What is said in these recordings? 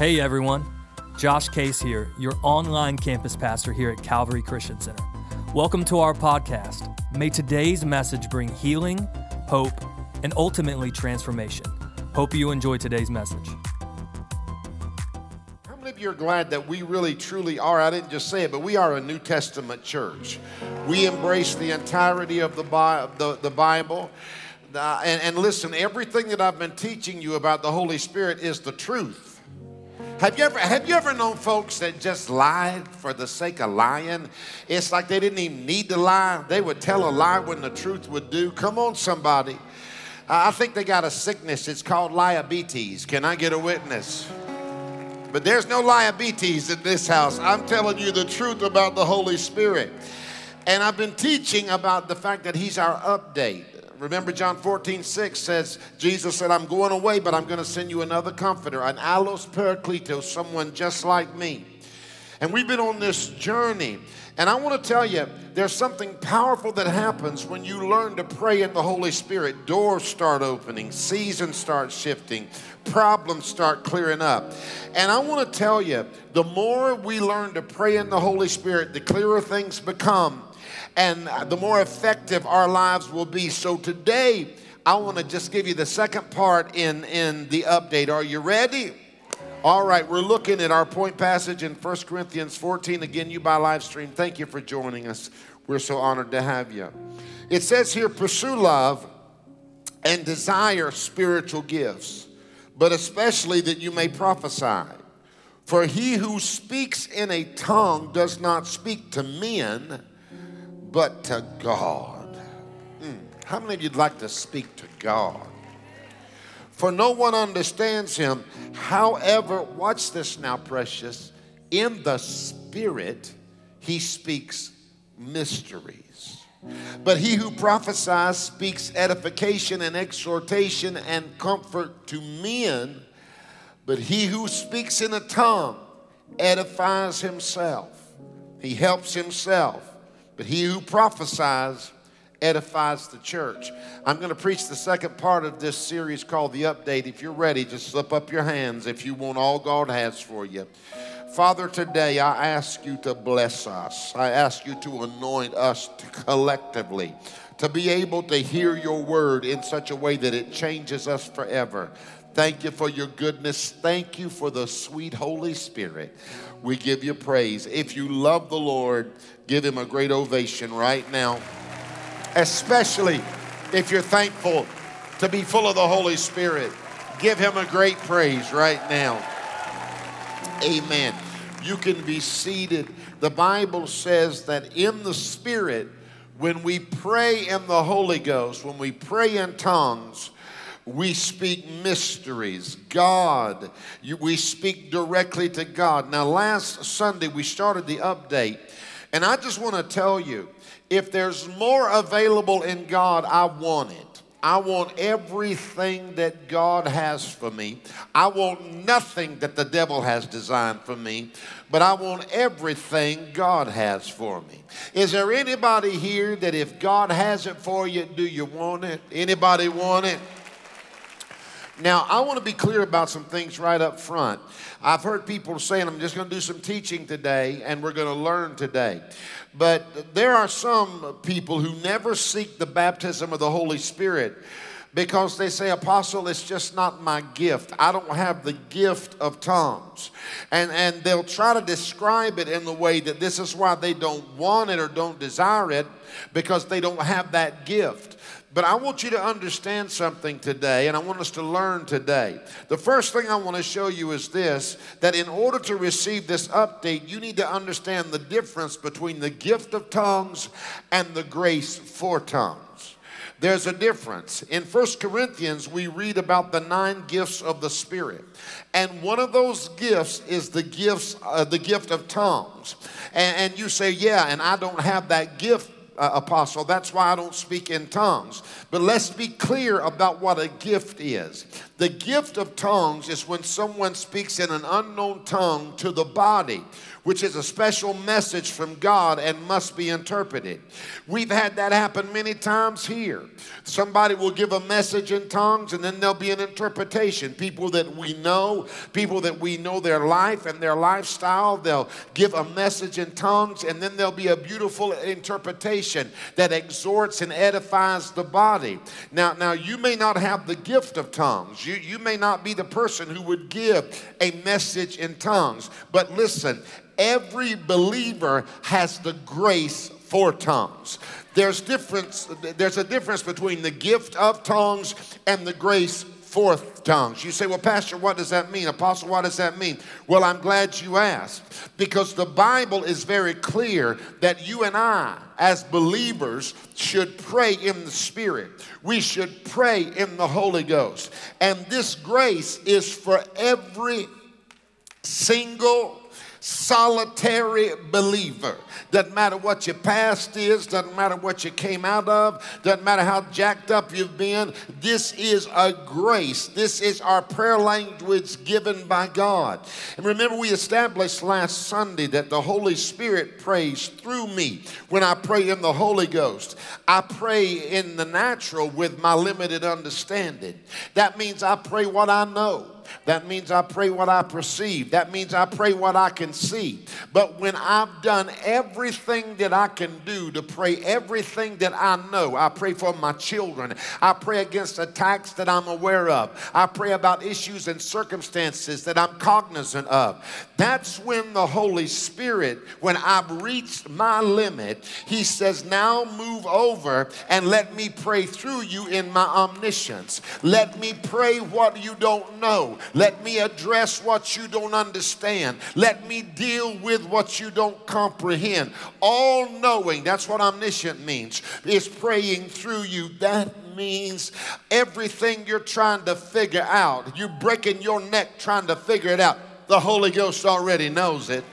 Hey everyone, Josh Case here, your online campus pastor here at Calvary Christian Center. Welcome to our podcast. May today's message bring healing, hope, and ultimately transformation. Hope you enjoy today's message. How many of you are glad that we really truly are? I didn't just say it, but we are a New Testament church. We embrace the entirety of the, the, the Bible. Uh, and, and listen, everything that I've been teaching you about the Holy Spirit is the truth. Have you ever have you ever known folks that just lied for the sake of lying? It's like they didn't even need to lie. They would tell a lie when the truth would do. Come on, somebody. I think they got a sickness. It's called diabetes. Can I get a witness? But there's no diabetes in this house. I'm telling you the truth about the Holy Spirit. And I've been teaching about the fact that He's our update. Remember, John 14, 6 says, Jesus said, I'm going away, but I'm going to send you another comforter, an allos parakletos, someone just like me. And we've been on this journey. And I want to tell you, there's something powerful that happens when you learn to pray in the Holy Spirit. Doors start opening, seasons start shifting, problems start clearing up. And I want to tell you, the more we learn to pray in the Holy Spirit, the clearer things become and the more effective our lives will be. So today, I want to just give you the second part in, in the update. Are you ready? All right, we're looking at our point passage in 1 Corinthians 14. Again, you by live stream. Thank you for joining us. We're so honored to have you. It says here pursue love and desire spiritual gifts, but especially that you may prophesy. For he who speaks in a tongue does not speak to men but to God. Mm. How many of you'd like to speak to God? For no one understands him. However, watch this now, precious. In the Spirit, he speaks mysteries. But he who prophesies speaks edification and exhortation and comfort to men. But he who speaks in a tongue edifies himself. He helps himself. But he who prophesies edifies the church. I'm going to preach the second part of this series called The Update. If you're ready, just slip up your hands if you want all God has for you. Father, today I ask you to bless us. I ask you to anoint us collectively to be able to hear your word in such a way that it changes us forever. Thank you for your goodness. Thank you for the sweet Holy Spirit. We give you praise. If you love the Lord, give him a great ovation right now. Especially if you're thankful to be full of the Holy Spirit, give him a great praise right now. Amen. You can be seated. The Bible says that in the Spirit, when we pray in the Holy Ghost, when we pray in tongues, we speak mysteries. God, we speak directly to God. Now, last Sunday, we started the update, and I just want to tell you if there's more available in God, I want it. I want everything that God has for me. I want nothing that the devil has designed for me, but I want everything God has for me. Is there anybody here that if God has it for you, do you want it? Anybody want it? Now, I want to be clear about some things right up front. I've heard people saying, I'm just going to do some teaching today and we're going to learn today. But there are some people who never seek the baptism of the Holy Spirit because they say, Apostle, it's just not my gift. I don't have the gift of tongues. And, and they'll try to describe it in the way that this is why they don't want it or don't desire it because they don't have that gift. But I want you to understand something today, and I want us to learn today. The first thing I want to show you is this that in order to receive this update, you need to understand the difference between the gift of tongues and the grace for tongues. There's a difference. In First Corinthians, we read about the nine gifts of the Spirit. And one of those gifts is the gifts, uh, the gift of tongues. And, and you say, yeah, and I don't have that gift uh, apostle. That's why I don't speak in tongues. But let's be clear about what a gift is. The gift of tongues is when someone speaks in an unknown tongue to the body which is a special message from God and must be interpreted. We've had that happen many times here. Somebody will give a message in tongues and then there'll be an interpretation. People that we know, people that we know their life and their lifestyle, they'll give a message in tongues and then there'll be a beautiful interpretation that exhorts and edifies the body. Now, now you may not have the gift of tongues. You, you may not be the person who would give a message in tongues. But listen, every believer has the grace for tongues. There's difference there's a difference between the gift of tongues and the grace for tongues. You say, "Well, pastor, what does that mean? Apostle, what does that mean?" Well, I'm glad you asked because the Bible is very clear that you and I as believers should pray in the spirit. We should pray in the Holy Ghost. And this grace is for every single solitary believer. Doesn't matter what your past is, doesn't matter what you came out of, doesn't matter how jacked up you've been. This is a grace. This is our prayer language given by God. And remember, we established last Sunday that the Holy Spirit prays through me when I pray in the Holy Ghost. I pray in the natural with my limited understanding. That means I pray what I know. That means I pray what I perceive. That means I pray what I can see. But when I've done everything that I can do to pray everything that I know, I pray for my children. I pray against attacks that I'm aware of. I pray about issues and circumstances that I'm cognizant of. That's when the Holy Spirit, when I've reached my limit, He says, Now move over and let me pray through you in my omniscience. Let me pray what you don't know. Let me address what you don't understand. Let me deal with what you don't comprehend. All knowing, that's what omniscient means, is praying through you. That means everything you're trying to figure out, you're breaking your neck trying to figure it out. The Holy Ghost already knows it.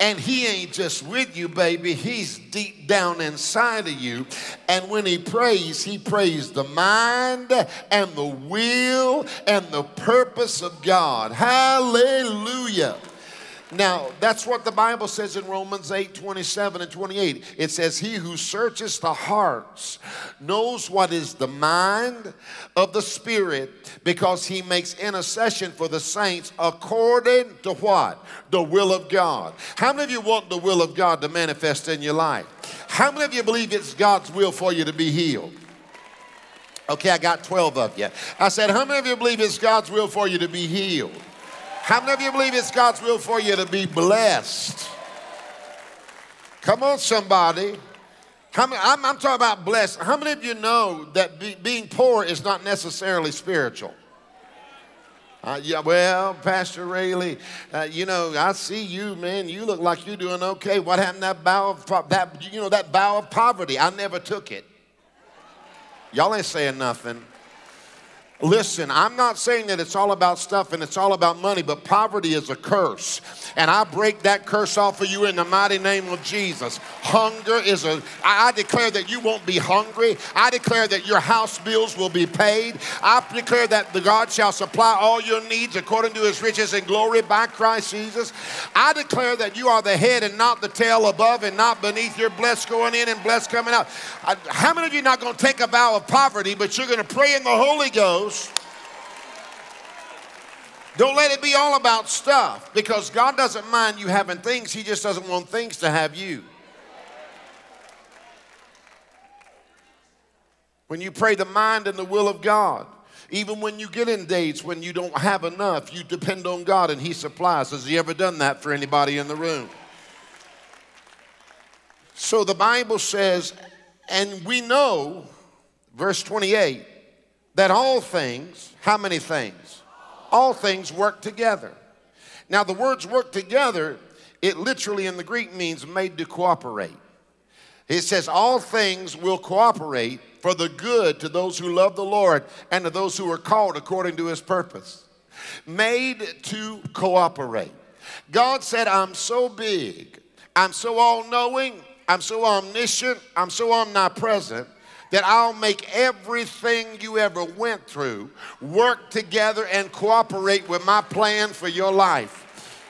And he ain't just with you, baby. He's deep down inside of you. And when he prays, he prays the mind and the will and the purpose of God. Hallelujah. Now, that's what the Bible says in Romans 8 27 and 28. It says, He who searches the hearts knows what is the mind of the Spirit because he makes intercession for the saints according to what? The will of God. How many of you want the will of God to manifest in your life? How many of you believe it's God's will for you to be healed? Okay, I got 12 of you. I said, How many of you believe it's God's will for you to be healed? How many of you believe it's God's will for you to be blessed? Come on, somebody. How many, I'm, I'm talking about blessed. How many of you know that be, being poor is not necessarily spiritual? Uh, yeah, well, Pastor Rayleigh, uh, you know, I see you, man. You look like you're doing okay. What happened that bow of that? You know, that vow of poverty. I never took it. Y'all ain't saying nothing. Listen, I'm not saying that it's all about stuff and it's all about money, but poverty is a curse. And I break that curse off of you in the mighty name of Jesus. Hunger is a, I declare that you won't be hungry. I declare that your house bills will be paid. I declare that the God shall supply all your needs according to his riches and glory by Christ Jesus. I declare that you are the head and not the tail, above and not beneath. You're blessed going in and blessed coming out. How many of you are not going to take a vow of poverty, but you're going to pray in the Holy Ghost? Don't let it be all about stuff because God doesn't mind you having things, He just doesn't want things to have you. When you pray the mind and the will of God, even when you get in dates when you don't have enough, you depend on God and He supplies. Has He ever done that for anybody in the room? So the Bible says, and we know, verse 28, that all things, how many things? All things work together. Now, the words work together, it literally in the Greek means made to cooperate. It says, All things will cooperate for the good to those who love the Lord and to those who are called according to his purpose. Made to cooperate. God said, I'm so big, I'm so all knowing, I'm so omniscient, I'm so omnipresent that I'll make everything you ever went through work together and cooperate with my plan for your life.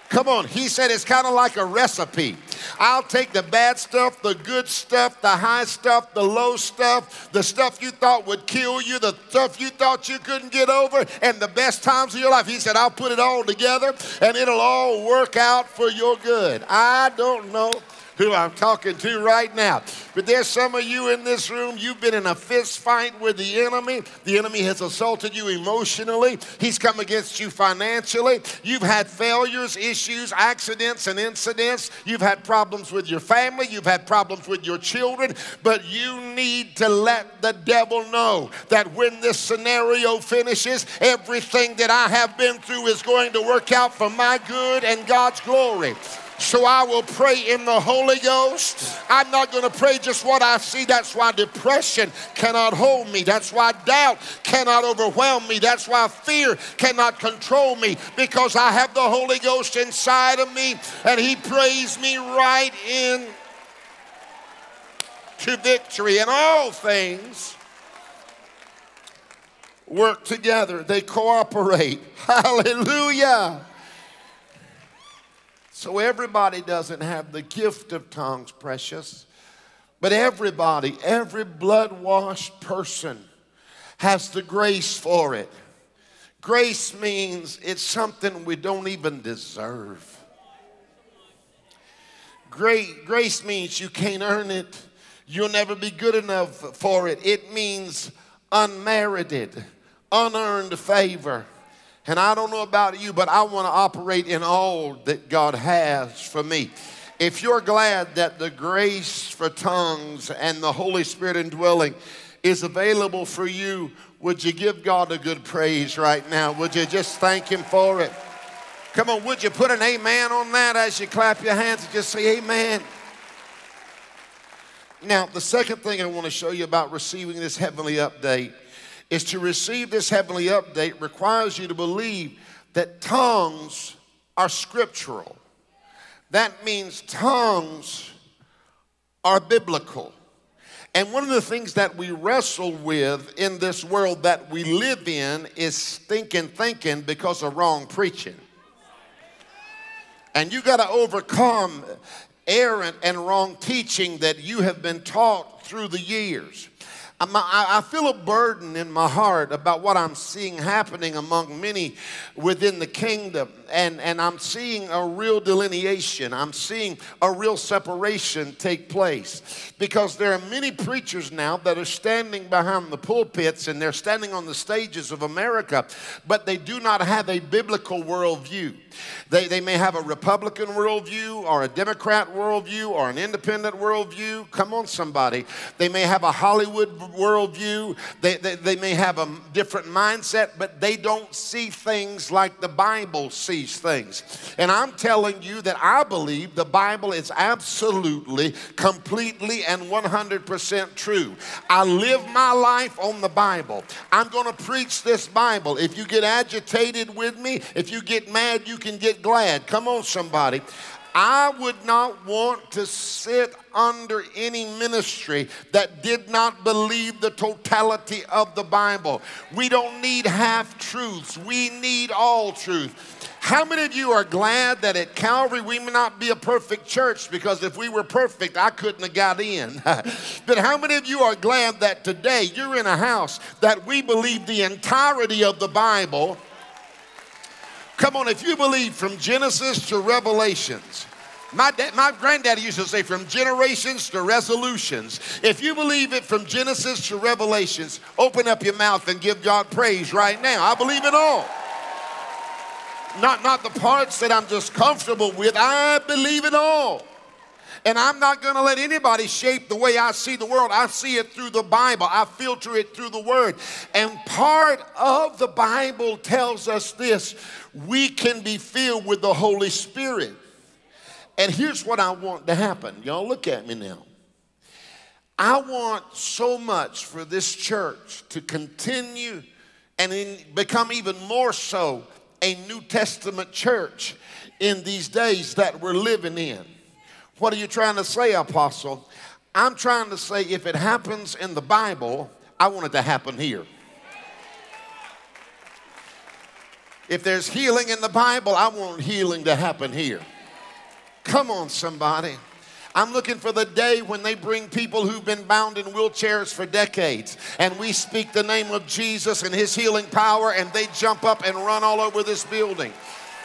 Come on, he said it's kind of like a recipe. I'll take the bad stuff, the good stuff, the high stuff, the low stuff, the stuff you thought would kill you, the stuff you thought you couldn't get over, and the best times of your life. He said, I'll put it all together and it'll all work out for your good. I don't know who I'm talking to right now. But there's some of you in this room, you've been in a fist fight with the enemy. The enemy has assaulted you emotionally, he's come against you financially. You've had failures, issues, accidents, and incidents. You've had problems with your family, you've had problems with your children. But you need to let the devil know that when this scenario finishes, everything that I have been through is going to work out for my good and God's glory. So I will pray in the Holy Ghost. I'm not going to pray just what I see. That's why depression cannot hold me. That's why doubt cannot overwhelm me. That's why fear cannot control me because I have the Holy Ghost inside of me and He prays me right in to victory. And all things work together, they cooperate. Hallelujah. So everybody doesn't have the gift of tongues, precious. But everybody, every blood washed person has the grace for it. Grace means it's something we don't even deserve. Great, grace means you can't earn it. You'll never be good enough for it. It means unmerited, unearned favor. And I don't know about you, but I want to operate in all that God has for me. If you're glad that the grace for tongues and the Holy Spirit indwelling is available for you, would you give God a good praise right now? Would you just thank Him for it? Come on, would you put an amen on that as you clap your hands and just say amen? Now, the second thing I want to show you about receiving this heavenly update is to receive this heavenly update requires you to believe that tongues are scriptural. That means tongues are biblical. And one of the things that we wrestle with in this world that we live in is stinking thinking because of wrong preaching. And you got to overcome errant and wrong teaching that you have been taught through the years. I feel a burden in my heart about what I'm seeing happening among many within the kingdom. And, and I'm seeing a real delineation. I'm seeing a real separation take place. Because there are many preachers now that are standing behind the pulpits and they're standing on the stages of America, but they do not have a biblical worldview. They, they may have a Republican worldview or a Democrat worldview or an independent worldview. Come on, somebody. They may have a Hollywood worldview. They, they, they may have a different mindset, but they don't see things like the Bible sees things. And I'm telling you that I believe the Bible is absolutely, completely, and 100% true. I live my life on the Bible. I'm going to preach this Bible. If you get agitated with me, if you get mad, you can get glad. Come on, somebody. I would not want to sit under any ministry that did not believe the totality of the Bible. We don't need half truths, we need all truth. How many of you are glad that at Calvary we may not be a perfect church because if we were perfect, I couldn't have got in? but how many of you are glad that today you're in a house that we believe the entirety of the Bible? Come on, if you believe from Genesis to Revelations, my, my granddaddy used to say from generations to resolutions. If you believe it from Genesis to Revelations, open up your mouth and give God praise right now. I believe it all. Not, not the parts that I'm just comfortable with. I believe it all. And I'm not going to let anybody shape the way I see the world. I see it through the Bible, I filter it through the Word. And part of the Bible tells us this we can be filled with the Holy Spirit. And here's what I want to happen. Y'all look at me now. I want so much for this church to continue and in, become even more so a New Testament church in these days that we're living in What are you trying to say, Apostle? I'm trying to say if it happens in the Bible, I want it to happen here. If there's healing in the Bible, I want healing to happen here. Come on, somebody. I'm looking for the day when they bring people who've been bound in wheelchairs for decades and we speak the name of Jesus and his healing power and they jump up and run all over this building.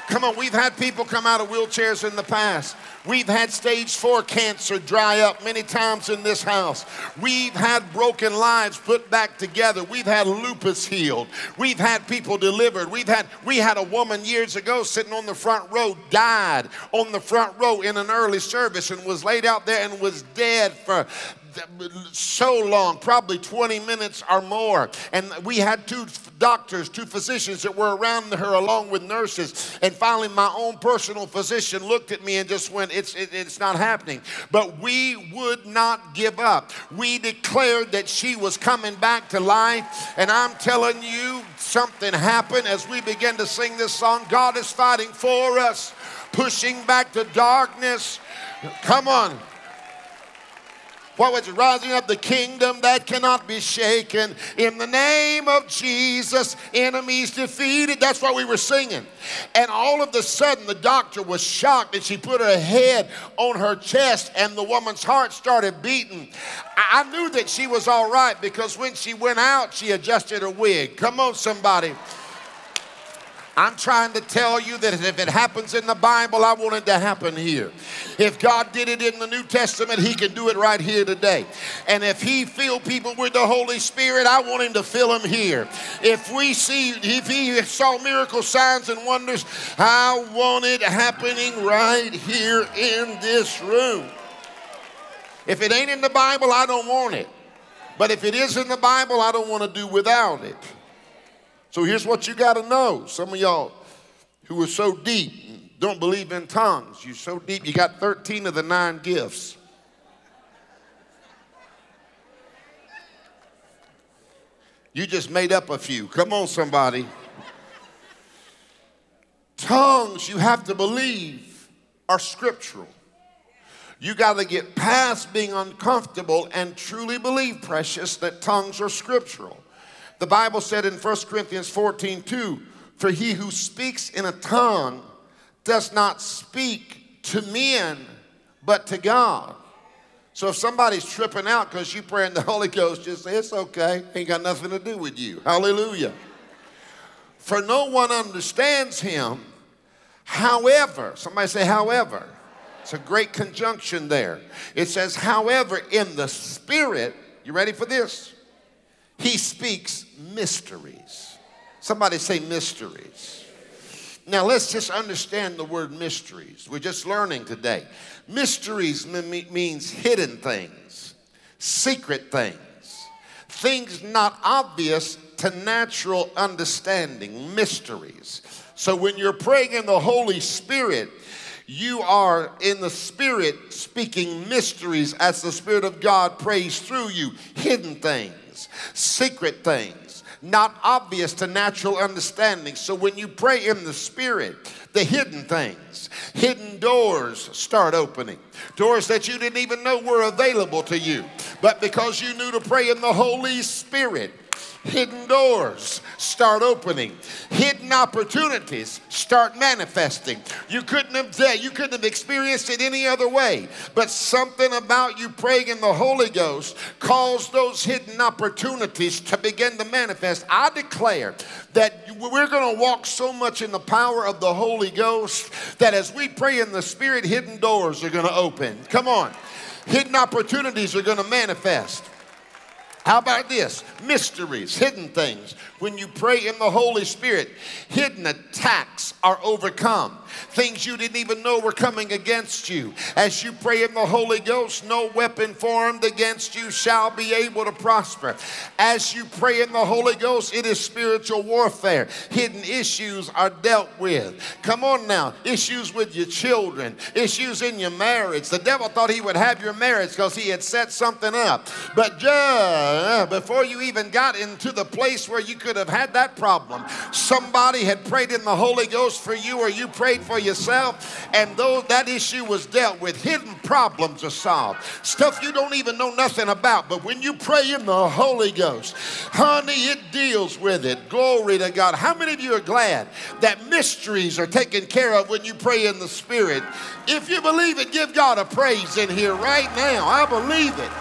Come on, we've had people come out of wheelchairs in the past. We've had stage four cancer dry up many times in this house. We've had broken lives put back together. We've had lupus healed. We've had people delivered. We've had we had a woman years ago sitting on the front row, died on the front row in an early service and was laid out there and was dead for so long, probably 20 minutes or more. And we had two doctors, two physicians that were around her along with nurses. And finally, my own personal physician looked at me and just went, It's, it, it's not happening. But we would not give up. We declared that she was coming back to life. And I'm telling you, something happened as we began to sing this song God is fighting for us, pushing back the darkness. Come on. What was rising up the kingdom that cannot be shaken. In the name of Jesus, enemies defeated. That's what we were singing. And all of a sudden, the doctor was shocked and she put her head on her chest and the woman's heart started beating. I knew that she was all right because when she went out, she adjusted her wig. Come on, somebody. I'm trying to tell you that if it happens in the Bible, I want it to happen here. If God did it in the New Testament, He can do it right here today. And if He filled people with the Holy Spirit, I want Him to fill them here. If we see, if He saw miracle signs and wonders, I want it happening right here in this room. If it ain't in the Bible, I don't want it. But if it is in the Bible, I don't want to do without it. So here's what you got to know. Some of y'all who are so deep don't believe in tongues. You're so deep, you got 13 of the nine gifts. You just made up a few. Come on, somebody. Tongues, you have to believe, are scriptural. You got to get past being uncomfortable and truly believe, precious, that tongues are scriptural. The Bible said in 1 Corinthians 14 2, for he who speaks in a tongue does not speak to men, but to God. So if somebody's tripping out because you pray in the Holy Ghost, just say, it's okay. Ain't got nothing to do with you. Hallelujah. For no one understands him. However, somebody say, however. It's a great conjunction there. It says, however, in the spirit, you ready for this? He speaks mysteries. Somebody say mysteries. Now let's just understand the word mysteries. We're just learning today. Mysteries means hidden things, secret things, things not obvious to natural understanding, mysteries. So when you're praying in the Holy Spirit, you are in the Spirit speaking mysteries as the Spirit of God prays through you, hidden things things, secret things, not obvious to natural understanding. So when you pray in the Spirit, the hidden things, hidden doors start opening. Doors that you didn't even know were available to you. But because you knew to pray in the Holy Spirit, hidden doors start opening. Hidden opportunities start manifesting. You couldn't have you couldn't have experienced it any other way. But something about you praying in the holy ghost caused those hidden opportunities to begin to manifest. I declare that we're going to walk so much in the power of the holy ghost that as we pray in the spirit hidden doors are going to open. Come on. Hidden opportunities are going to manifest how about this? Mysteries, hidden things. When you pray in the Holy Spirit, hidden attacks are overcome. Things you didn't even know were coming against you. As you pray in the Holy Ghost, no weapon formed against you shall be able to prosper. As you pray in the Holy Ghost, it is spiritual warfare. Hidden issues are dealt with. Come on now, issues with your children, issues in your marriage. The devil thought he would have your marriage because he had set something up. But just before you even got into the place where you could have had that problem, somebody had prayed in the Holy Ghost for you or you prayed for yourself, and though that issue was dealt with, hidden problems are solved. Stuff you don't even know nothing about, but when you pray in the Holy Ghost, honey, it deals with it. Glory to God. How many of you are glad that mysteries are taken care of when you pray in the Spirit? If you believe it, give God a praise in here right now. I believe it.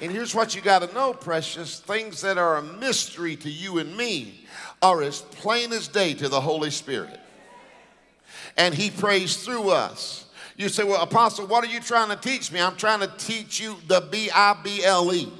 And here's what you got to know, precious things that are a mystery to you and me are as plain as day to the Holy Spirit. And He prays through us. You say, Well, Apostle, what are you trying to teach me? I'm trying to teach you the B I B L E.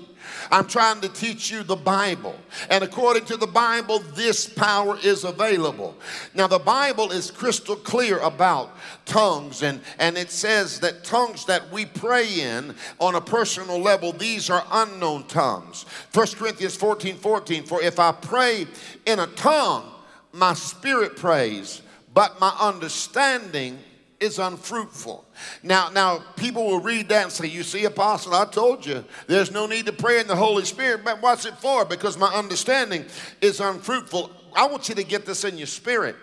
I'm trying to teach you the Bible. And according to the Bible, this power is available. Now, the Bible is crystal clear about tongues, and, and it says that tongues that we pray in on a personal level, these are unknown tongues. 1 Corinthians 14 14, for if I pray in a tongue, my spirit prays, but my understanding is unfruitful. Now, now people will read that and say, You see, Apostle, I told you there's no need to pray in the Holy Spirit. But what's it for? Because my understanding is unfruitful. I want you to get this in your spirit.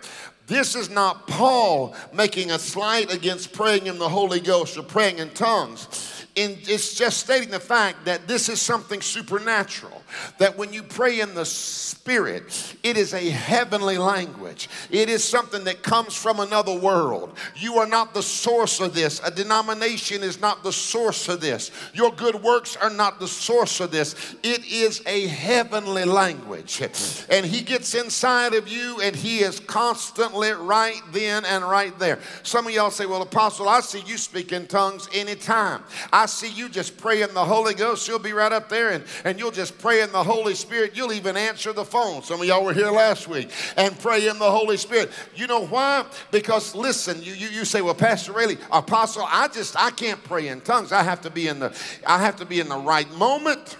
This is not Paul making a slight against praying in the Holy Ghost or praying in tongues it's just stating the fact that this is something supernatural. That when you pray in the Spirit, it is a heavenly language. It is something that comes from another world. You are not the source of this. A denomination is not the source of this. Your good works are not the source of this. It is a heavenly language. And He gets inside of you and He is constantly right then and right there. Some of y'all say, Well, Apostle, I see you speak in tongues anytime. I see you just pray in the Holy Ghost. You'll be right up there and, and you'll just pray in the Holy Spirit. You'll even answer the phone. Some of y'all were here last week and pray in the Holy Spirit. You know why? Because listen, you, you, you say, well, Pastor Rayleigh, Apostle, I just, I can't pray in tongues. I have to be in the, I have to be in the right moment.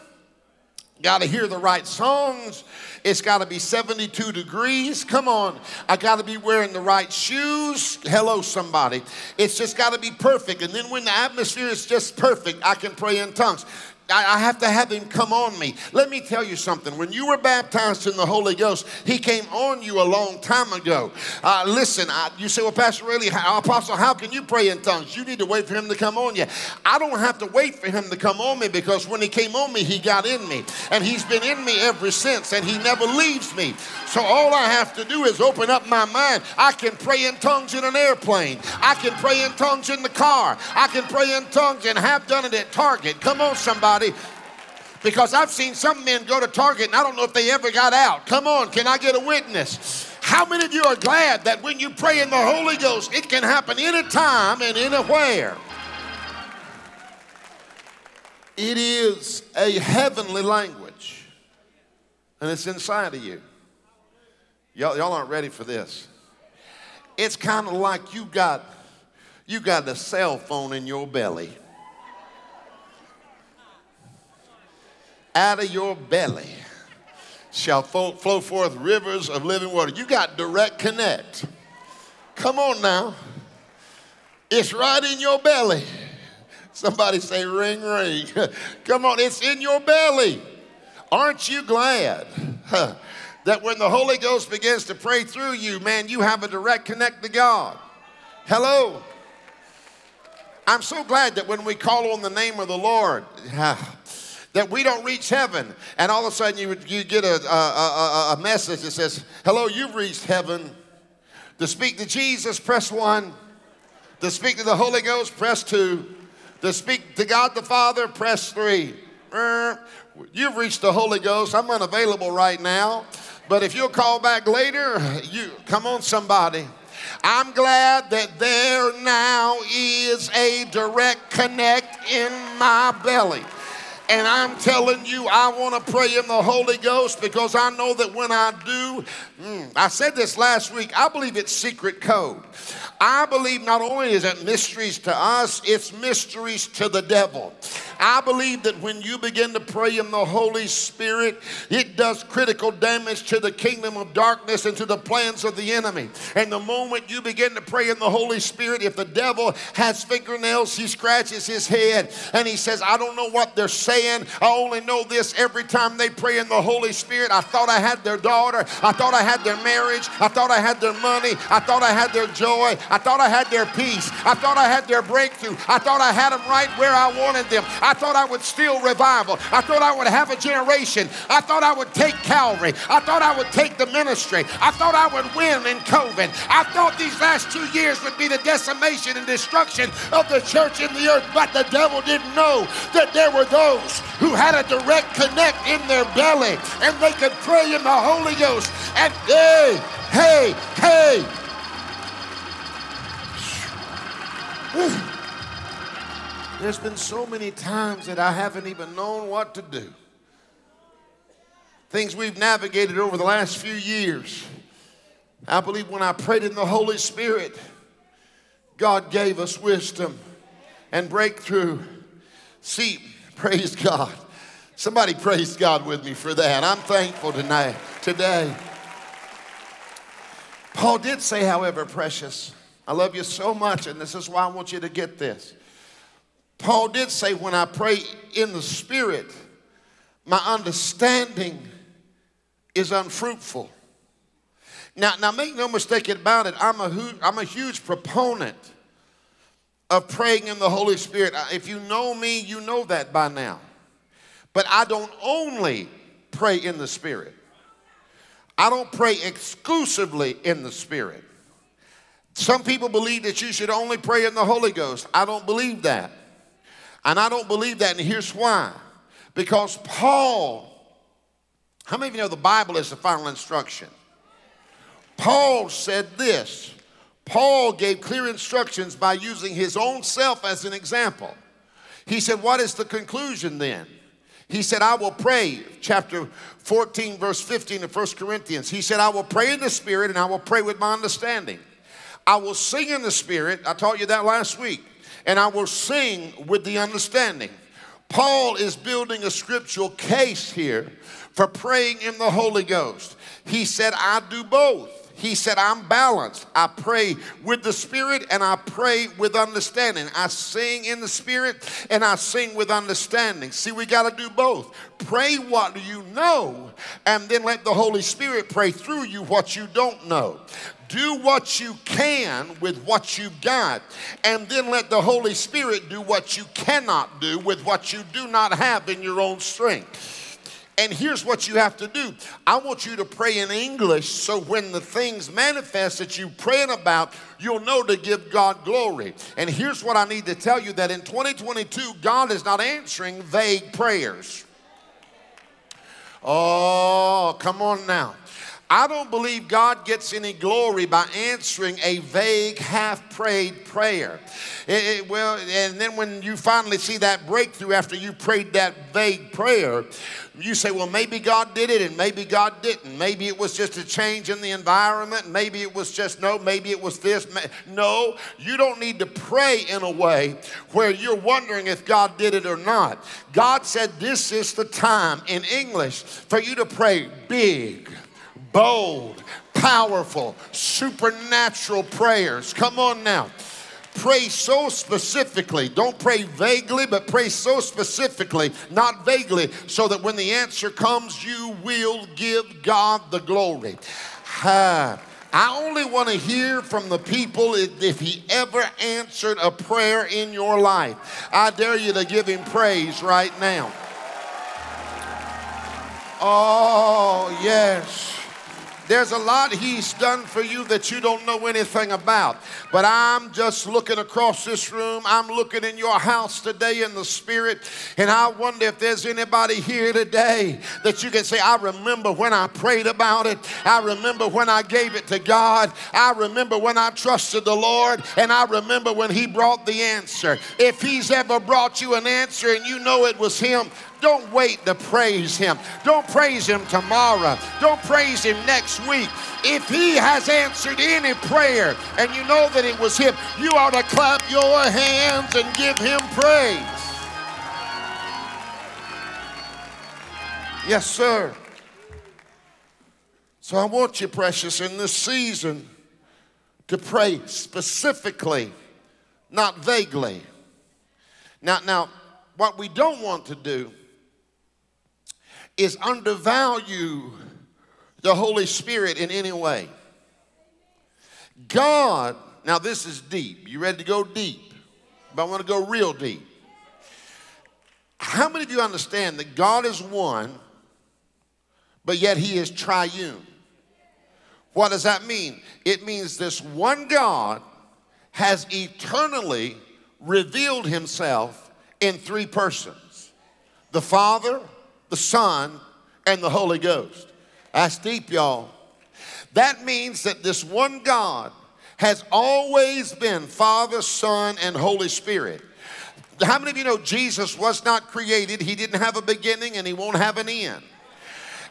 Got to hear the right songs. It's got to be 72 degrees. Come on. I got to be wearing the right shoes. Hello, somebody. It's just got to be perfect. And then when the atmosphere is just perfect, I can pray in tongues. I have to have him come on me. Let me tell you something. When you were baptized in the Holy Ghost, he came on you a long time ago. Uh, listen, I, you say, well, Pastor Rayleigh, Apostle, how can you pray in tongues? You need to wait for him to come on you. I don't have to wait for him to come on me because when he came on me, he got in me. And he's been in me ever since, and he never leaves me. So all I have to do is open up my mind. I can pray in tongues in an airplane. I can pray in tongues in the car. I can pray in tongues and have done it at Target. Come on, somebody somebody because I've seen some men go to Target and I don't know if they ever got out. Come on, can I get a witness? How many of you are glad that when you pray in the Holy Ghost, it can happen anytime and anywhere? It is a heavenly language, and it's inside of you. Y'all, y'all aren't ready for this. It's kind of like you got you got a cell phone in your belly. Out of your belly shall flow forth rivers of living water. You got direct connect. Come on now. It's right in your belly. Somebody say, ring, ring. Come on, it's in your belly. Aren't you glad that when the Holy Ghost begins to pray through you, man, you have a direct connect to God? Hello. I'm so glad that when we call on the name of the Lord, that we don't reach heaven. And all of a sudden you, you get a, a, a, a message that says, Hello, you've reached heaven. To speak to Jesus, press one. To speak to the Holy Ghost, press two. To speak to God the Father, press three. You've reached the Holy Ghost. I'm unavailable right now. But if you'll call back later, you come on, somebody. I'm glad that there now is a direct connect in my belly. And I'm telling you, I want to pray in the Holy Ghost because I know that when I do, mm, I said this last week, I believe it's secret code. I believe not only is it mysteries to us, it's mysteries to the devil. I believe that when you begin to pray in the Holy Spirit, it does critical damage to the kingdom of darkness and to the plans of the enemy. And the moment you begin to pray in the Holy Spirit, if the devil has fingernails, he scratches his head and he says, I don't know what they're saying. I only know this every time they pray in the Holy Spirit. I thought I had their daughter. I thought I had their marriage. I thought I had their money. I thought I had their joy. I thought I had their peace. I thought I had their breakthrough. I thought I had them right where I wanted them. I thought I would steal revival. I thought I would have a generation. I thought I would take Calvary. I thought I would take the ministry. I thought I would win in COVID. I thought these last two years would be the decimation and destruction of the church in the earth. But the devil didn't know that there were those who had a direct connect in their belly and they could pray in the Holy Ghost. And hey, hey, hey. There's been so many times that I haven't even known what to do. Things we've navigated over the last few years. I believe when I prayed in the Holy Spirit, God gave us wisdom and breakthrough. See, praise God. Somebody praise God with me for that. I'm thankful tonight, today. Paul did say, however, precious, I love you so much, and this is why I want you to get this. Paul did say, when I pray in the Spirit, my understanding is unfruitful. Now, now make no mistake about it, I'm a, I'm a huge proponent of praying in the Holy Spirit. If you know me, you know that by now. But I don't only pray in the Spirit, I don't pray exclusively in the Spirit. Some people believe that you should only pray in the Holy Ghost. I don't believe that. And I don't believe that, and here's why. Because Paul, how many of you know the Bible is the final instruction? Paul said this. Paul gave clear instructions by using his own self as an example. He said, What is the conclusion then? He said, I will pray, chapter 14, verse 15 of 1 Corinthians. He said, I will pray in the Spirit and I will pray with my understanding. I will sing in the Spirit. I taught you that last week and I will sing with the understanding. Paul is building a scriptural case here for praying in the Holy Ghost. He said, I do both. He said, I'm balanced. I pray with the Spirit and I pray with understanding. I sing in the Spirit and I sing with understanding. See, we got to do both. Pray what you know and then let the Holy Spirit pray through you what you don't know do what you can with what you've got, and then let the Holy Spirit do what you cannot do with what you do not have in your own strength. And here's what you have to do I want you to pray in English so when the things manifest that you're praying about, you'll know to give God glory. And here's what I need to tell you that in 2022, God is not answering vague prayers. Oh, come on now. I don't believe God gets any glory by answering a vague, half prayed prayer. It, it, well, and then when you finally see that breakthrough after you prayed that vague prayer, you say, well, maybe God did it and maybe God didn't. Maybe it was just a change in the environment. Maybe it was just no, maybe it was this. No, you don't need to pray in a way where you're wondering if God did it or not. God said, this is the time in English for you to pray big bold, powerful, supernatural prayers. Come on now. Pray so specifically. Don't pray vaguely, but pray so specifically, not vaguely, so that when the answer comes, you will give God the glory. I only want to hear from the people if he ever answered a prayer in your life. I dare you to give him praise right now. Oh, yes. There's a lot He's done for you that you don't know anything about. But I'm just looking across this room. I'm looking in your house today in the Spirit. And I wonder if there's anybody here today that you can say, I remember when I prayed about it. I remember when I gave it to God. I remember when I trusted the Lord. And I remember when He brought the answer. If He's ever brought you an answer and you know it was Him, don't wait to praise Him. Don't praise Him tomorrow. Don't praise Him next week. If He has answered any prayer and you know that it was Him, you ought to clap your hands and give Him praise. Yes, sir. So I want you, precious, in this season to pray specifically, not vaguely. Now, now, what we don't want to do is undervalue the Holy Spirit in any way. God, now this is deep. You ready to go deep? But I want to go real deep. How many of you understand that God is one, but yet He is triune? What does that mean? It means this one God has eternally revealed Himself in three persons the Father, the Son, and the Holy Ghost. That's deep, y'all. That means that this one God has always been Father, Son, and Holy Spirit. How many of you know Jesus was not created? He didn't have a beginning and he won't have an end.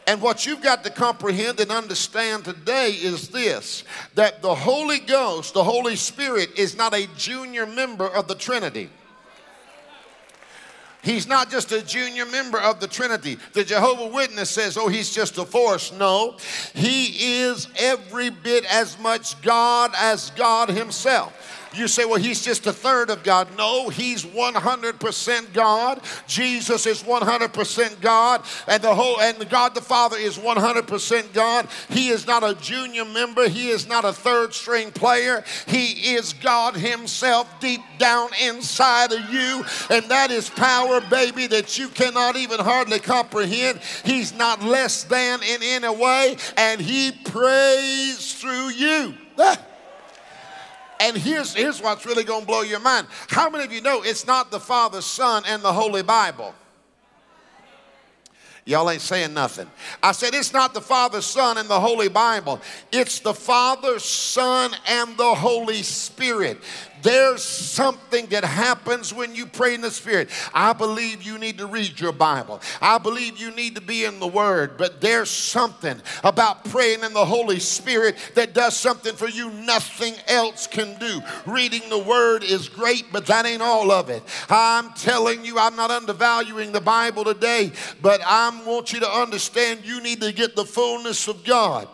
And what you've got to comprehend and understand today is this that the Holy Ghost, the Holy Spirit, is not a junior member of the Trinity. He's not just a junior member of the Trinity. The Jehovah Witness says, oh, he's just a force. No, he is every bit as much God as God himself. You say, well, he's just a third of God. No, he's 100% God. Jesus is 100% God. And the whole, and God the Father is 100% God. He is not a junior member. He is not a third string player. He is God himself deep down inside of you. And that is power, baby, that you cannot even hardly comprehend. He's not less than in any way. And he prays through you. Ah. And here's, here's what's really going to blow your mind. How many of you know it's not the Father, Son, and the Holy Bible? Y'all ain't saying nothing. I said it's not the Father, Son, and the Holy Bible. It's the Father, Son, and the Holy Spirit. There's something that happens when you pray in the Spirit. I believe you need to read your Bible. I believe you need to be in the Word. But there's something about praying in the Holy Spirit that does something for you nothing else can do. Reading the Word is great, but that ain't all of it. I'm telling you, I'm not undervaluing the Bible today, but I want you to understand you need to get the fullness of God.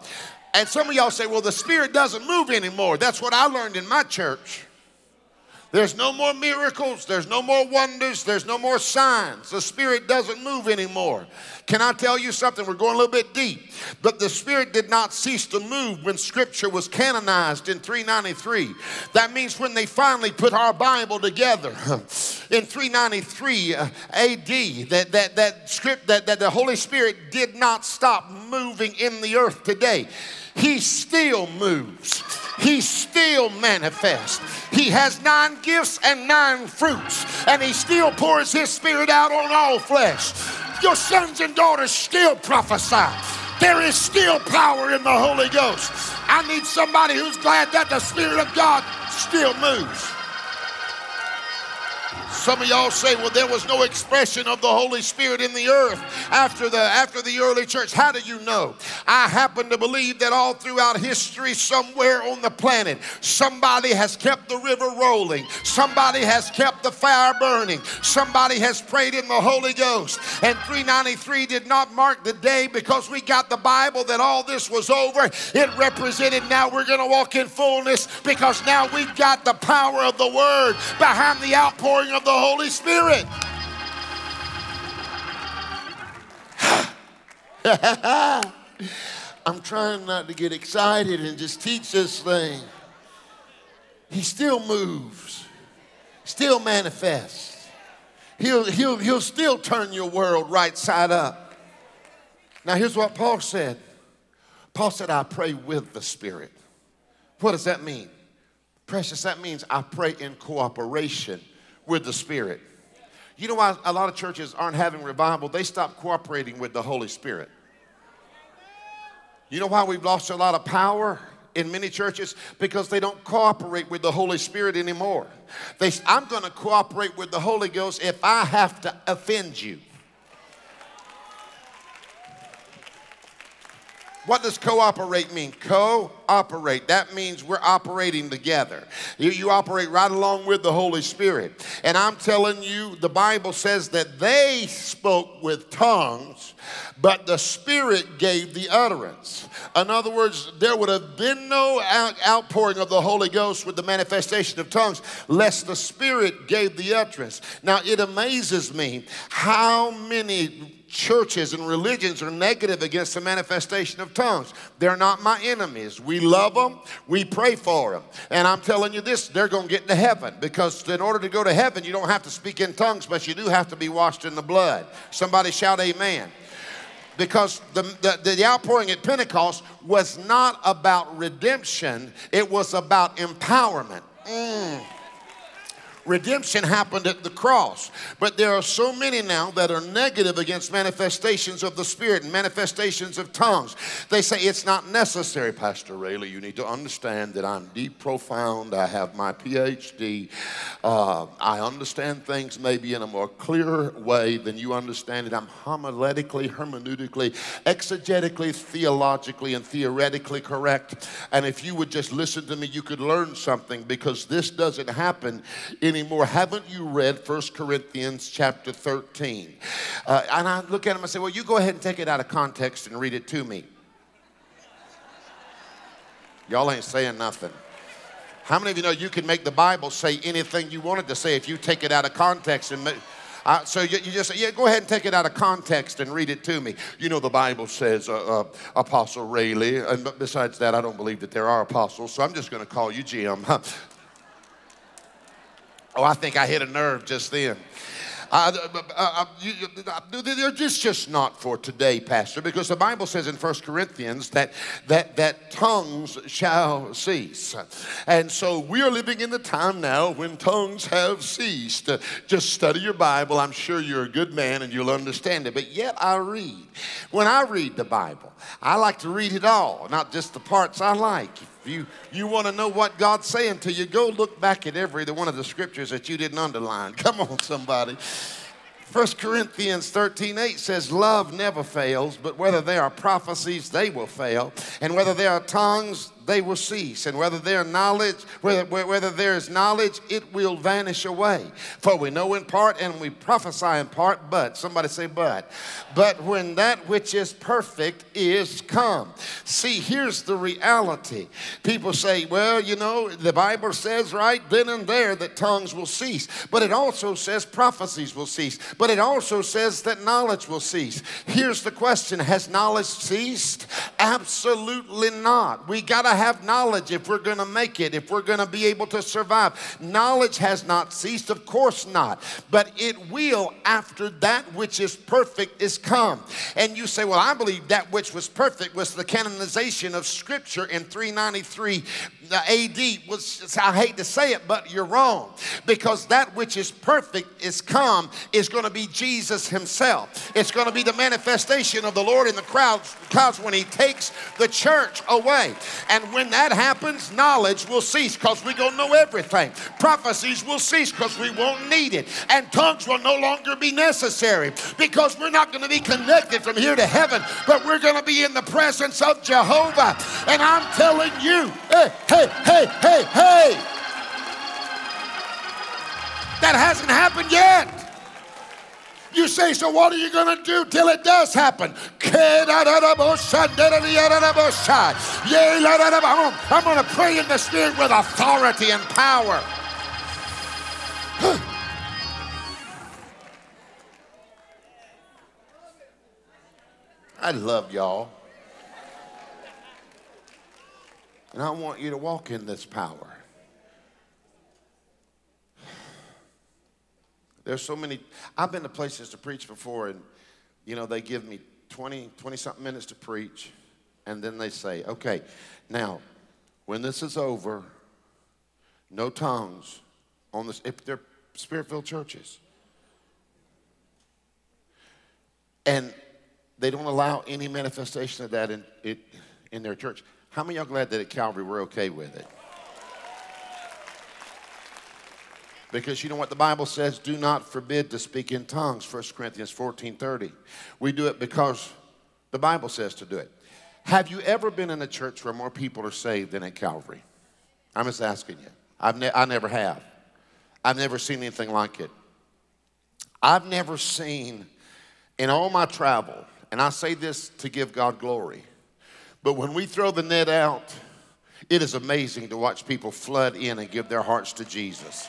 And some of y'all say, well, the Spirit doesn't move anymore. That's what I learned in my church. There's no more miracles. There's no more wonders. There's no more signs. The Spirit doesn't move anymore. Can I tell you something? We're going a little bit deep. But the Spirit did not cease to move when Scripture was canonized in 393. That means when they finally put our Bible together in 393 uh, AD, that, that, that script, that, that the Holy Spirit did not stop moving in the earth today. He still moves. He still manifests. He has nine gifts and nine fruits, and he still pours his spirit out on all flesh. Your sons and daughters still prophesy. There is still power in the Holy Ghost. I need somebody who's glad that the Spirit of God still moves. Some of y'all say, well, there was no expression of the Holy Spirit in the earth after the, after the early church. How do you know? I happen to believe that all throughout history, somewhere on the planet, somebody has kept the river rolling, somebody has kept the fire burning, somebody has prayed in the Holy Ghost. And 393 did not mark the day because we got the Bible that all this was over. It represented now we're going to walk in fullness because now we've got the power of the Word behind the outpouring of the the Holy Spirit. I'm trying not to get excited and just teach this thing. He still moves, still manifests. He'll, he'll, he'll still turn your world right side up. Now, here's what Paul said Paul said, I pray with the Spirit. What does that mean? Precious, that means I pray in cooperation with the Spirit. You know why a lot of churches aren't having revival? They stop cooperating with the Holy Spirit. You know why we've lost a lot of power in many churches? Because they don't cooperate with the Holy Spirit anymore. They, I'm going to cooperate with the Holy Ghost if I have to offend you. What does cooperate mean? Cooperate. That means we're operating together. You, you, operate right along with the Holy Spirit. And I'm telling you, the Bible says that they spoke with tongues, but the Spirit gave the utterance. In other words, there would have been no out- outpouring of the Holy Ghost with the manifestation of tongues, lest the Spirit gave the utterance. Now, it amazes me how many churches and religions are negative against the manifestation of tongues. They're not my enemies. We love them, we pray for them. And I'm telling you this, they're going to get to heaven because in order to go to heaven, you don't have to speak in tongues, but you do have to be washed in the blood. Somebody shout, Amen because the, the, the, outpouring at Pentecost was not about redemption, it was about empowerment. Mm. Redemption happened at the cross. But there are so many now that are negative against manifestations of the Spirit and manifestations of tongues. They say it's not necessary, Pastor Rayleigh. You need to understand that I'm deep, profound. I have my PhD. Uh, I understand things maybe in a more clear way than you understand it. I'm homiletically, hermeneutically, exegetically, theologically, and theoretically correct. And if you would just listen to me, you could learn something because this doesn't happen in anymore. Haven't you read 1 Corinthians chapter 13? Uh, and I look at him and say, Well, you go ahead and take it out of context and read it to me. Y'all ain't saying nothing. How many of you know you can make the Bible say anything you wanted to say if you take it out of context and uh, so you, you, just say, yeah, go ahead and take it out of context and read it to me. You know, the Bible says uh, uh, Apostle Rayleigh, and besides that, I don't believe that there are apostles, so I'm just going to call you Jim. Oh, I think I hit a nerve just then. They're just, just not for today, Pastor, because the Bible says in 1 Corinthians that, that, that tongues shall cease. And so we are living in the time now when tongues have ceased. just study your Bible. I'm sure you're a good man and you'll understand it. But yet I read. When I read the Bible, I like to read it all, not just the parts I like. If you, you want to know what God's saying to you, go look back at every one of the scriptures that you didn't underline. Come on, somebody. 1 Corinthians 13 8 says, Love never fails, but whether there are prophecies, they will fail. And whether there are tongues, they will cease. And whether there knowledge, whether, whether there is knowledge, it will vanish away. For we know in part and we prophesy in part, but somebody say but. But when that which is perfect is come. See, here's the reality. People say, well, you know, the Bible says right then and there that tongues will cease. But it also says prophecies will cease. But it also says that knowledge will cease. Here's the question Has knowledge ceased? Absolutely not. We got to have knowledge if we're going to make it, if we're going to be able to survive. Knowledge has not ceased, of course not, but it will after that which is perfect is come. And you say, Well, I believe that which was perfect was the canonization of Scripture in 393 AD. Was, I hate to say it, but you're wrong because that which is perfect is come is going to be Jesus Himself. It's going to be the manifestation of the Lord in the crowds, clouds when He takes the church away. And and when that happens, knowledge will cease because we're going to know everything. Prophecies will cease because we won't need it. And tongues will no longer be necessary because we're not going to be connected from here to heaven, but we're going to be in the presence of Jehovah. And I'm telling you, hey, hey, hey, hey, hey, that hasn't happened yet. You say, so what are you going to do till it does happen? I'm going to pray in the Spirit with authority and power. I love y'all. And I want you to walk in this power. There's so many, I've been to places to preach before, and, you know, they give me 20, 20 something minutes to preach, and then they say, okay, now, when this is over, no tongues on this, if they're spirit filled churches. And they don't allow any manifestation of that in, it, in their church. How many y'all glad that at Calvary we're okay with it? Because you know what the Bible says? Do not forbid to speak in tongues, 1 Corinthians 14 30. We do it because the Bible says to do it. Have you ever been in a church where more people are saved than at Calvary? I'm just asking you. I've ne- I never have. I've never seen anything like it. I've never seen, in all my travel, and I say this to give God glory, but when we throw the net out, it is amazing to watch people flood in and give their hearts to Jesus.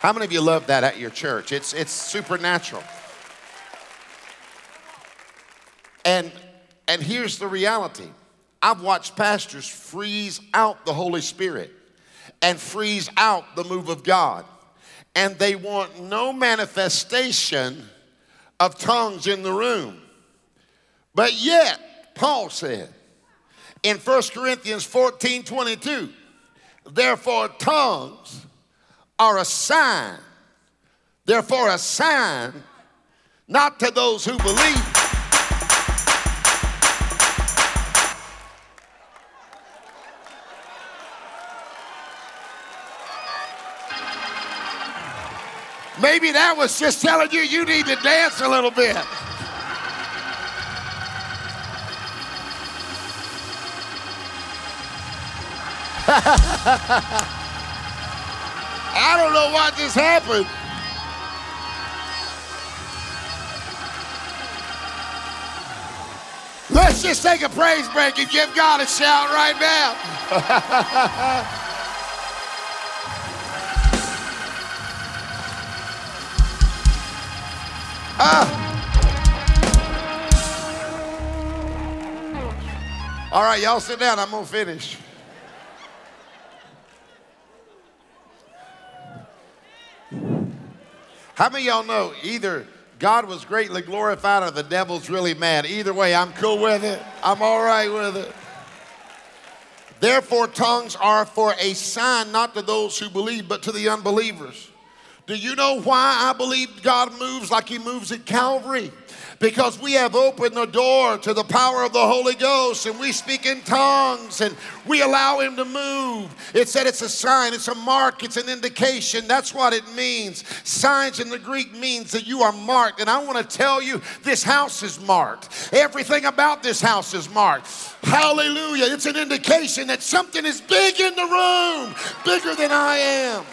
How many of you love that at your church? It's, it's supernatural. And, and here's the reality I've watched pastors freeze out the Holy Spirit and freeze out the move of God. And they want no manifestation of tongues in the room. But yet, Paul said in 1 Corinthians 14 22, therefore, tongues are a sign. Therefore, a sign not to those who believe. Maybe that was just telling you you need to dance a little bit. I don't know why this happened. Let's just take a praise break and give God a shout right now. Ah. All right, y'all sit down. I'm going to finish. How many y'all know either God was greatly glorified or the devil's really mad? Either way, I'm cool with it. I'm all right with it. Therefore, tongues are for a sign not to those who believe, but to the unbelievers. Do you know why I believe God moves like He moves at Calvary? Because we have opened the door to the power of the Holy Ghost and we speak in tongues and we allow Him to move. It said it's a sign, it's a mark, it's an indication. That's what it means. Signs in the Greek means that you are marked. And I want to tell you, this house is marked. Everything about this house is marked. Hallelujah. It's an indication that something is big in the room, bigger than I am.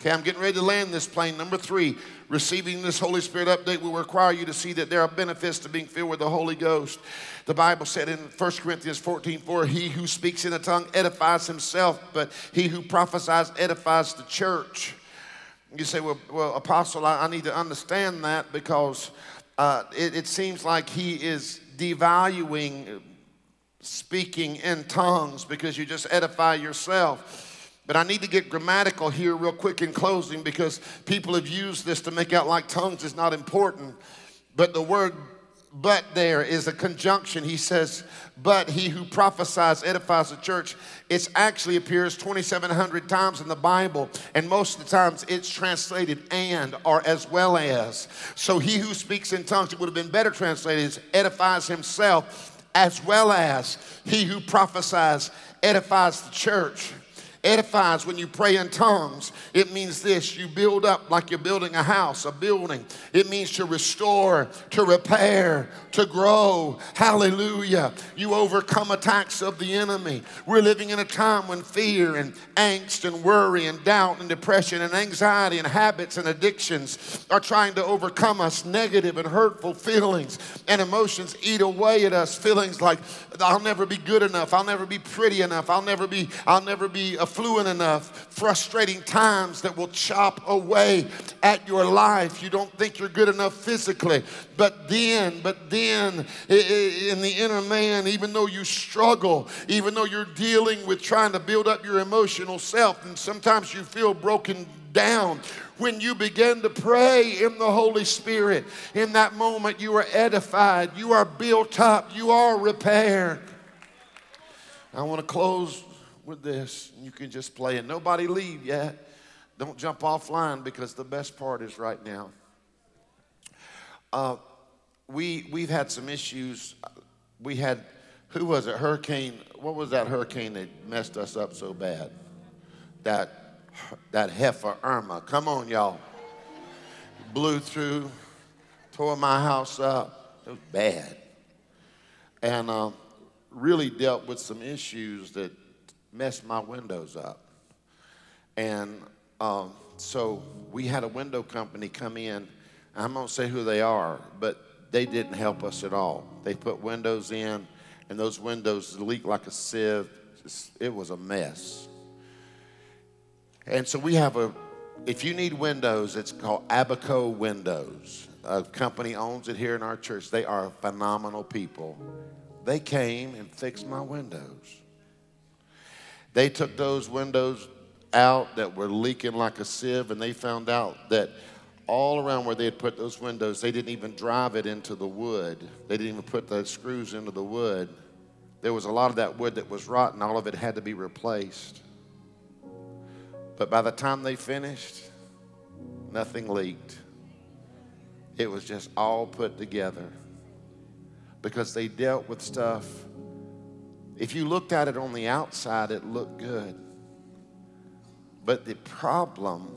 Okay, I'm getting ready to land this plane. Number three, receiving this Holy Spirit update will require you to see that there are benefits to being filled with the Holy Ghost. The Bible said in 1 Corinthians 14 4, he who speaks in a tongue edifies himself, but he who prophesies edifies the church. You say, well, well Apostle, I, I need to understand that because uh, it, it seems like he is devaluing speaking in tongues because you just edify yourself. But I need to get grammatical here, real quick, in closing, because people have used this to make out like tongues is not important. But the word but there is a conjunction. He says, but he who prophesies edifies the church. It actually appears 2,700 times in the Bible, and most of the times it's translated and or as well as. So he who speaks in tongues, it would have been better translated, edifies himself as well as he who prophesies edifies the church edifies when you pray in tongues. It means this you build up like you're building a house, a building. It means to restore, to repair, to grow. Hallelujah. You overcome attacks of the enemy. We're living in a time when fear and angst and worry and doubt and depression and anxiety and habits and addictions are trying to overcome us. Negative and hurtful feelings and emotions eat away at us. Feelings like, I'll never be good enough. I'll never be pretty enough. I'll never be, I'll never be a fluent enough, frustrating times that will chop away at your life. You don't think you're good enough physically, but then, but then in the inner man, even though you struggle, even though you're dealing with trying to build up your emotional self, and sometimes you feel broken down. When you begin to pray in the Holy Spirit, in that moment you are edified, you are built up, you are repaired. I want to close with this. You can just play and nobody leave yet. Don't jump offline because the best part is right now. Uh, we, we've had some issues. We had, who was it? Hurricane, what was that hurricane that messed us up so bad? That, that heifer Irma. Come on, y'all. Blew through, tore my house up. It was bad. And uh, really dealt with some issues that messed my windows up. And um, so we had a window company come in. I'm going to say who they are, but they didn't help us at all. They put windows in, and those windows leaked like a sieve. It was a mess. And so we have a, if you need windows, it's called Abaco Windows. A company owns it here in our church. They are phenomenal people. They came and fixed my windows. They took those windows out that were leaking like a sieve, and they found out that all around where they had put those windows, they didn't even drive it into the wood. They didn't even put the screws into the wood. There was a lot of that wood that was rotten, all of it had to be replaced. But by the time they finished, nothing leaked. It was just all put together because they dealt with stuff. If you looked at it on the outside, it looked good. But the problem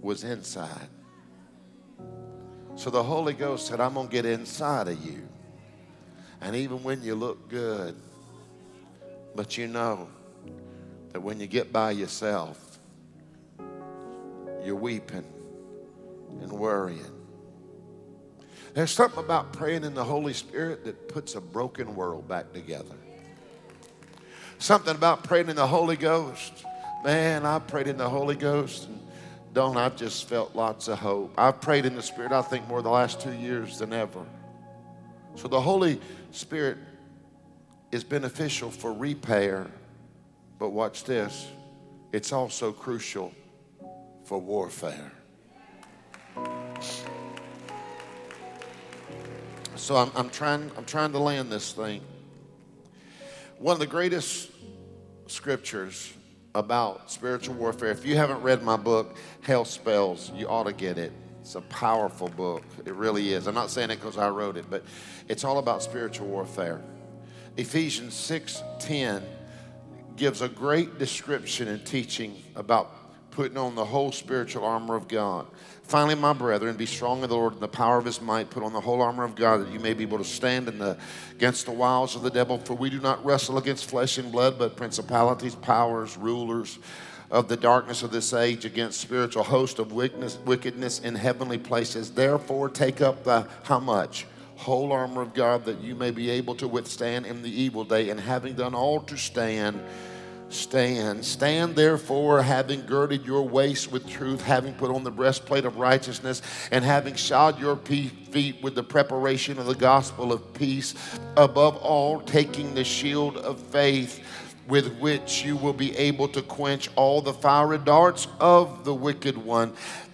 was inside. So the Holy Ghost said, I'm going to get inside of you. And even when you look good, but you know that when you get by yourself, you're weeping and worrying. There's something about praying in the Holy Spirit that puts a broken world back together. Something about praying in the Holy Ghost. Man, I prayed in the Holy Ghost and don't I just felt lots of hope. I've prayed in the Spirit, I think, more the last two years than ever. So the Holy Spirit is beneficial for repair, but watch this it's also crucial for warfare. So I'm, I'm, trying, I'm trying to land this thing. One of the greatest scriptures about spiritual warfare. If you haven't read my book, Hell Spells, you ought to get it. It's a powerful book. It really is. I'm not saying it because I wrote it, but it's all about spiritual warfare. Ephesians 6:10 gives a great description and teaching about putting on the whole spiritual armor of God. Finally, my brethren, be strong in the Lord and the power of his might. Put on the whole armor of God that you may be able to stand in the, against the wiles of the devil. For we do not wrestle against flesh and blood, but principalities, powers, rulers of the darkness of this age, against spiritual host of wickedness, wickedness in heavenly places. Therefore, take up the how much? Whole armor of God that you may be able to withstand in the evil day, and having done all to stand stand. Stand therefore, having girded your waist with truth, having put on the breastplate of righteousness, and having shod your feet with the preparation of the gospel of peace. Above all, taking the shield of faith with which you will be able to quench all the fiery darts of the wicked one.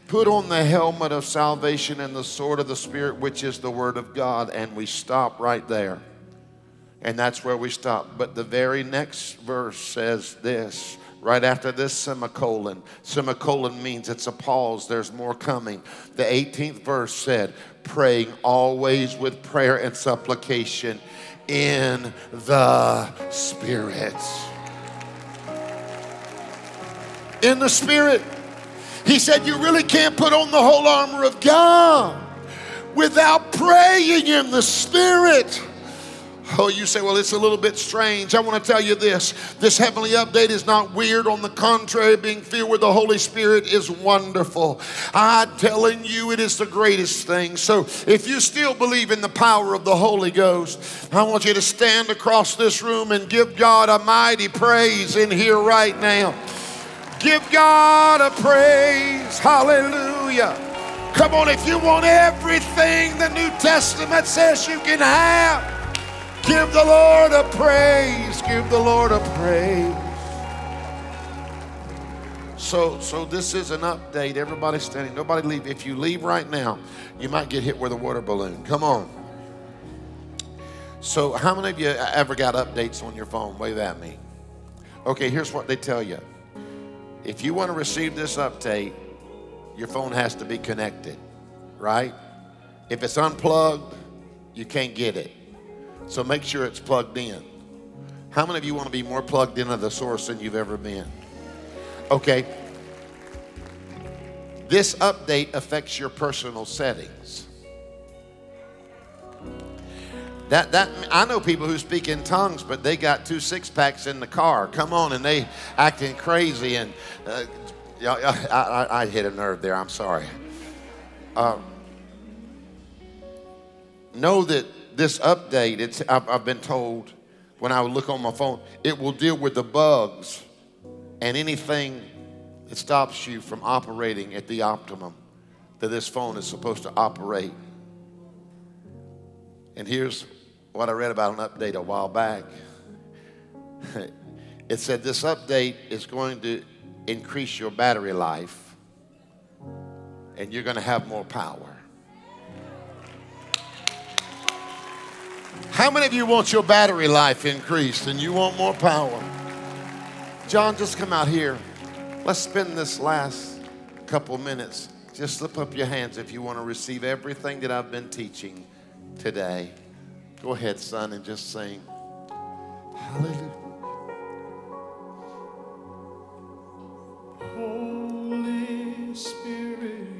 Put on the helmet of salvation and the sword of the Spirit, which is the word of God. And we stop right there. And that's where we stop. But the very next verse says this right after this semicolon. Semicolon means it's a pause, there's more coming. The 18th verse said, praying always with prayer and supplication in the Spirit. In the Spirit. He said, You really can't put on the whole armor of God without praying in the Spirit. Oh, you say, well, it's a little bit strange. I want to tell you this this heavenly update is not weird. On the contrary, being filled with the Holy Spirit is wonderful. I'm telling you, it is the greatest thing. So if you still believe in the power of the Holy Ghost, I want you to stand across this room and give God a mighty praise in here right now. Give God a praise. Hallelujah. Come on, if you want everything the New Testament says you can have. Give the Lord a praise. Give the Lord a praise. So, so this is an update. Everybody standing. Nobody leave. If you leave right now, you might get hit with a water balloon. Come on. So, how many of you ever got updates on your phone? Wave at me. Okay, here's what they tell you. If you want to receive this update, your phone has to be connected, right? If it's unplugged, you can't get it. So make sure it's plugged in. How many of you want to be more plugged into the source than you've ever been? Okay. This update affects your personal settings. That, that I know people who speak in tongues, but they got two six packs in the car. Come on, and they acting crazy. And uh, I, I, I, hit a nerve there. I'm sorry. Um, know that this update, it's, I've, I've been told when I look on my phone, it will deal with the bugs and anything that stops you from operating at the optimum that this phone is supposed to operate. And here's what I read about an update a while back. It said this update is going to increase your battery life and you're going to have more power. How many of you want your battery life increased and you want more power? John, just come out here. Let's spend this last couple minutes. Just slip up your hands if you want to receive everything that I've been teaching today. Go ahead, son, and just sing. Hallelujah. Holy Spirit,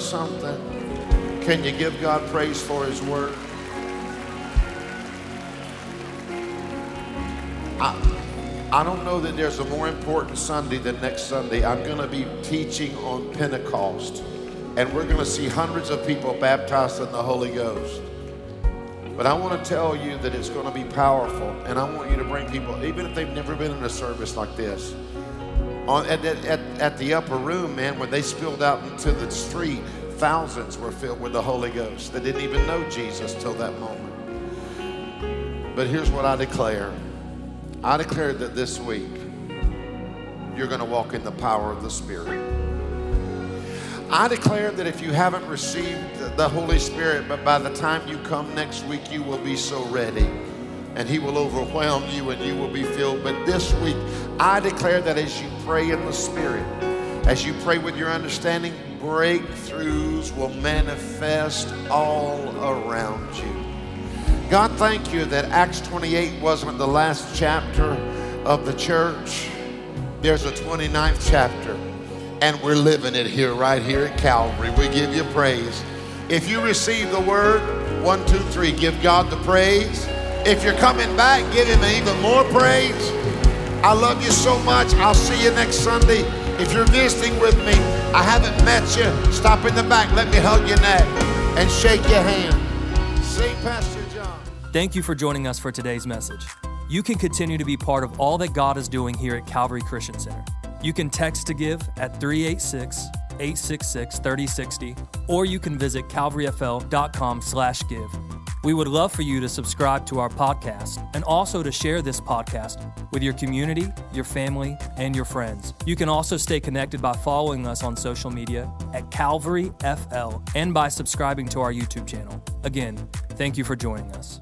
Something? Can you give God praise for His word? I, I don't know that there's a more important Sunday than next Sunday. I'm going to be teaching on Pentecost, and we're going to see hundreds of people baptized in the Holy Ghost. But I want to tell you that it's going to be powerful, and I want you to bring people, even if they've never been in a service like this. On, at, at, at the upper room, man, when they spilled out into the street, thousands were filled with the Holy Ghost that didn't even know Jesus till that moment. But here's what I declare I declare that this week you're going to walk in the power of the Spirit. I declare that if you haven't received the Holy Spirit, but by the time you come next week, you will be so ready and He will overwhelm you and you will be filled. But this week, I declare that as you pray in the Spirit, as you pray with your understanding, breakthroughs will manifest all around you. God, thank you that Acts 28 wasn't the last chapter of the church. There's a 29th chapter, and we're living it here, right here at Calvary. We give you praise. If you receive the word, one, two, three, give God the praise. If you're coming back, give him even more praise. I love you so much. I'll see you next Sunday. If you're visiting with me, I haven't met you, stop in the back. Let me hug your neck and shake your hand. Say, Pastor John. Thank you for joining us for today's message. You can continue to be part of all that God is doing here at Calvary Christian Center. You can text to give at 386 866 3060, or you can visit calvaryfl.com slash give. We would love for you to subscribe to our podcast and also to share this podcast with your community, your family, and your friends. You can also stay connected by following us on social media at Calvary FL and by subscribing to our YouTube channel. Again, thank you for joining us.